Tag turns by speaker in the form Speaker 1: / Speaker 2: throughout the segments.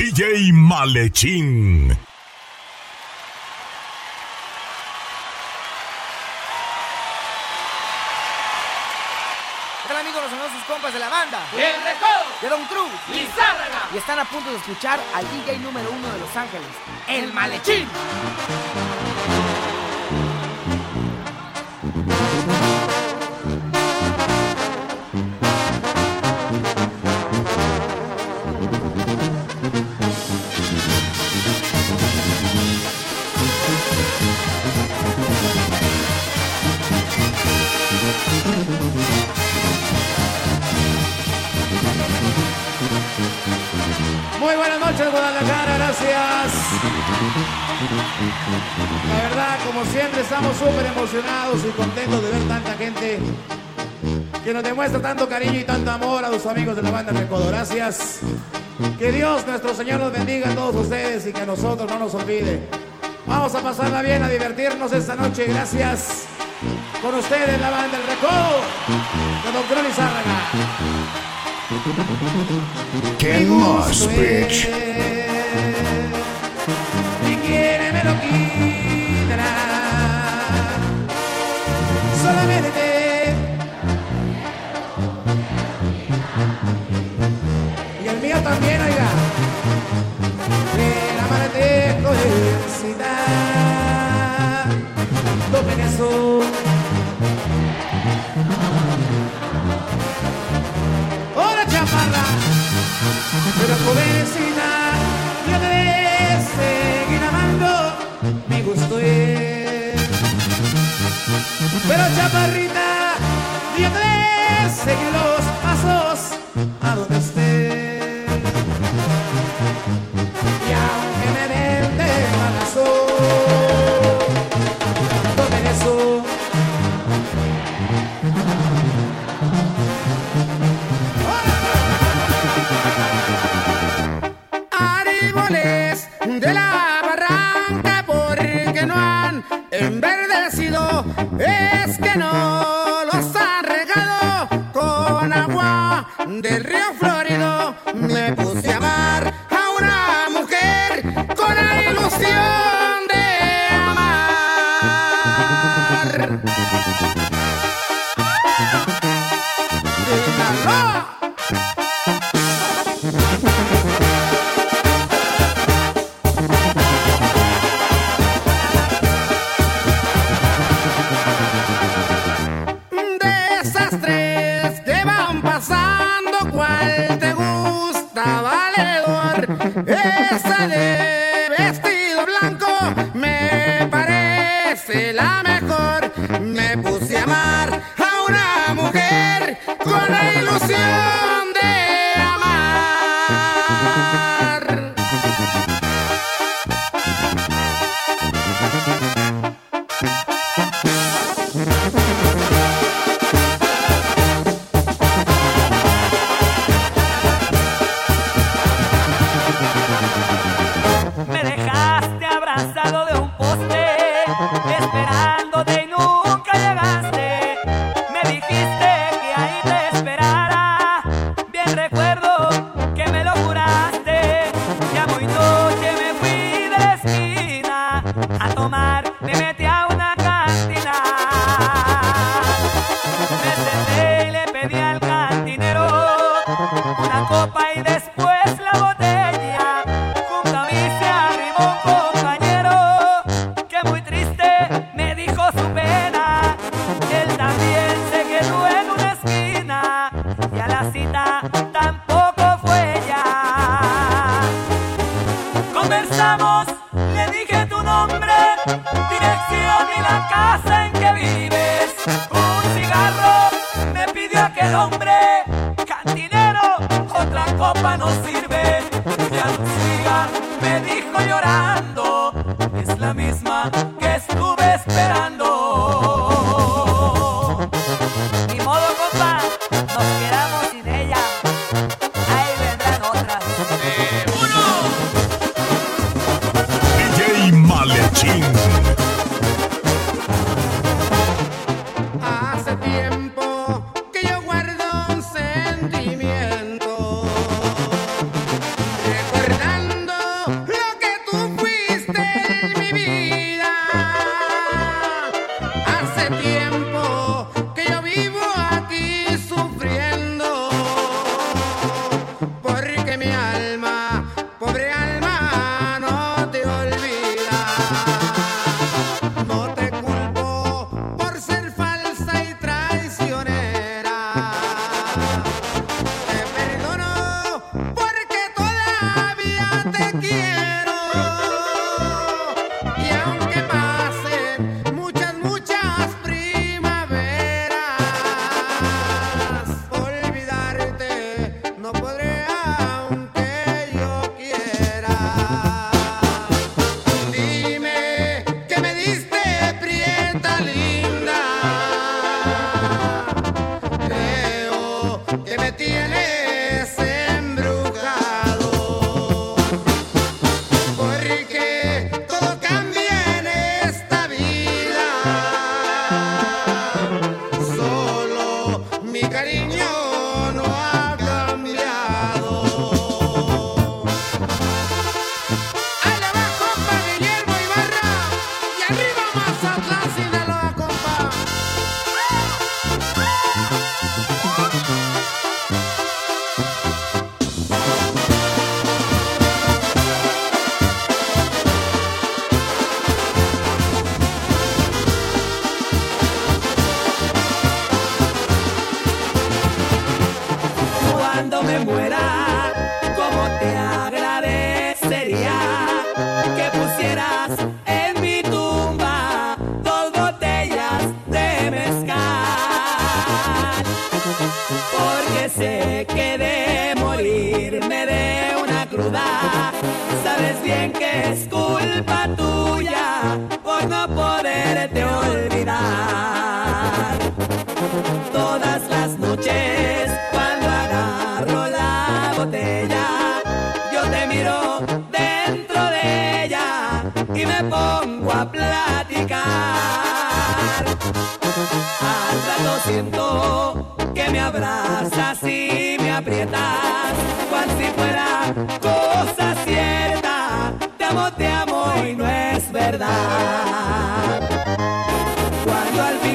Speaker 1: DJ Malechín.
Speaker 2: Hola amigos? Los saludos sus compas de la banda.
Speaker 3: El Recodo.
Speaker 2: De Don Cruz.
Speaker 3: Lizárraga.
Speaker 2: Y están a punto de escuchar al DJ número uno de Los Ángeles. El Malechín.
Speaker 4: La verdad, como siempre, estamos súper emocionados y contentos de ver tanta gente que nos demuestra tanto cariño y tanto amor a los amigos de la banda Recodo. Gracias. Que Dios, nuestro Señor, los bendiga a todos ustedes y que a nosotros no nos olvide. Vamos a pasarla bien, a divertirnos esta noche. Gracias. Con ustedes, la banda El Recodo de Don Crony Zárraga.
Speaker 1: ¿Qué más, bitch?
Speaker 4: Y quiere me lo quitará. Solamente. Y el mío también, oiga. El amarte jovencita. Tomen eso. ¡Hola, del río Florido. Me puse valedor? Esa
Speaker 5: pidió aquel hombre, cantinero, otra copa no sirve. Ya no siga, me dijo llorando, es la misma que estuve esperando. Ni modo, compa, nos quedamos sin ella. Ahí vendrán otras.
Speaker 1: DJ Malechín.
Speaker 5: sabes bien que es culpa tuya por no poderte olvidar. Todas las noches cuando agarro la botella, yo te miro dentro de ella y me pongo a platicar. Al rato siento que me abrazas y me aprietas, cual si fuera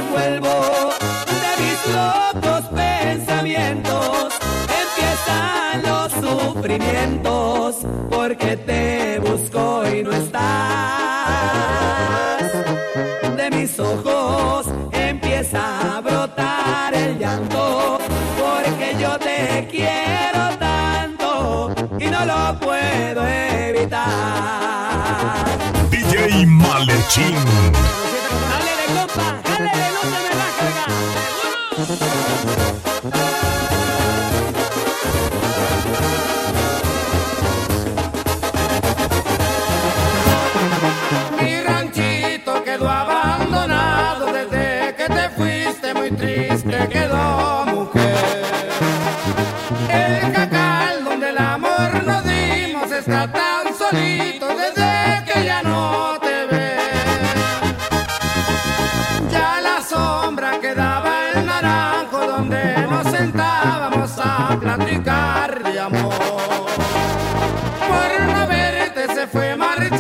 Speaker 5: envuelvo de mis locos pensamientos. Empiezan los sufrimientos porque te busco y no estás. De mis ojos empieza a brotar el llanto porque yo te quiero tanto y no lo puedo evitar.
Speaker 1: DJ Malechín.
Speaker 5: Dale compa, jálele, no se me va a cargar.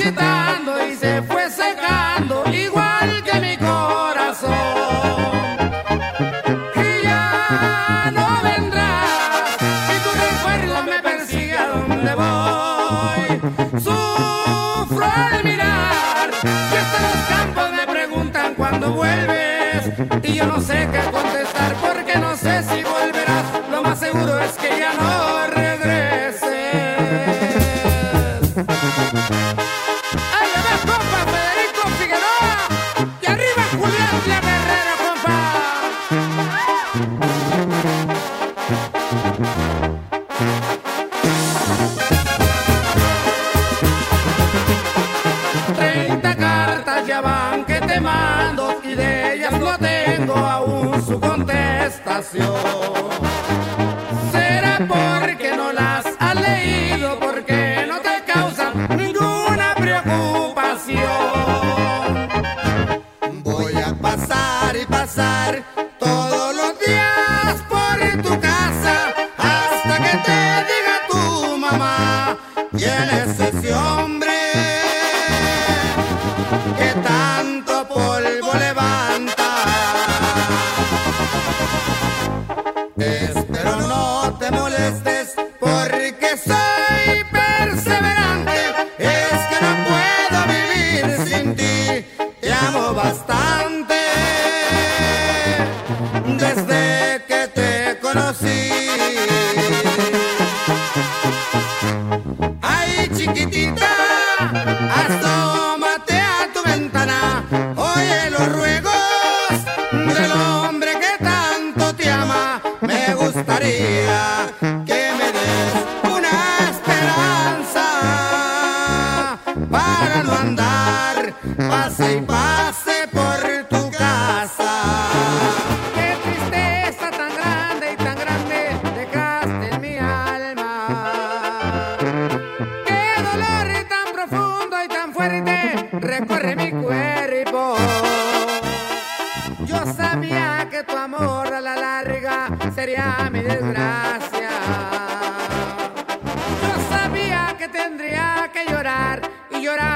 Speaker 4: y se fue secando, igual que mi corazón. Y ya no vendrás, y tu recuerdo me persigue a donde voy. Sufro al mirar, y hasta los campos me preguntan cuándo vuelves, y yo no sé qué contar. su contestación. tendría que llorar y llorar.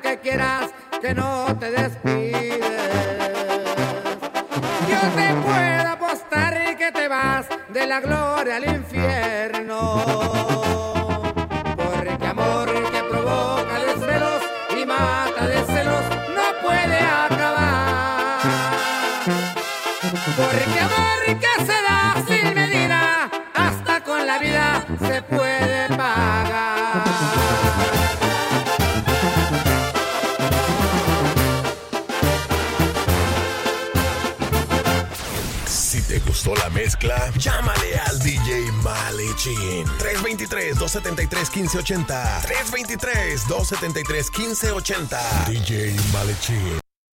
Speaker 4: Que quieras que no te despides. Yo te puedo apostar que te vas de la gloria al infierno. Porque amor que provoca desvelos y mata de celos no puede acabar. Porque amor que se da sin medida, hasta con la vida se puede
Speaker 1: llámale al DJ Malechín. 323-273-1580. 323-273-1580. DJ Malechín.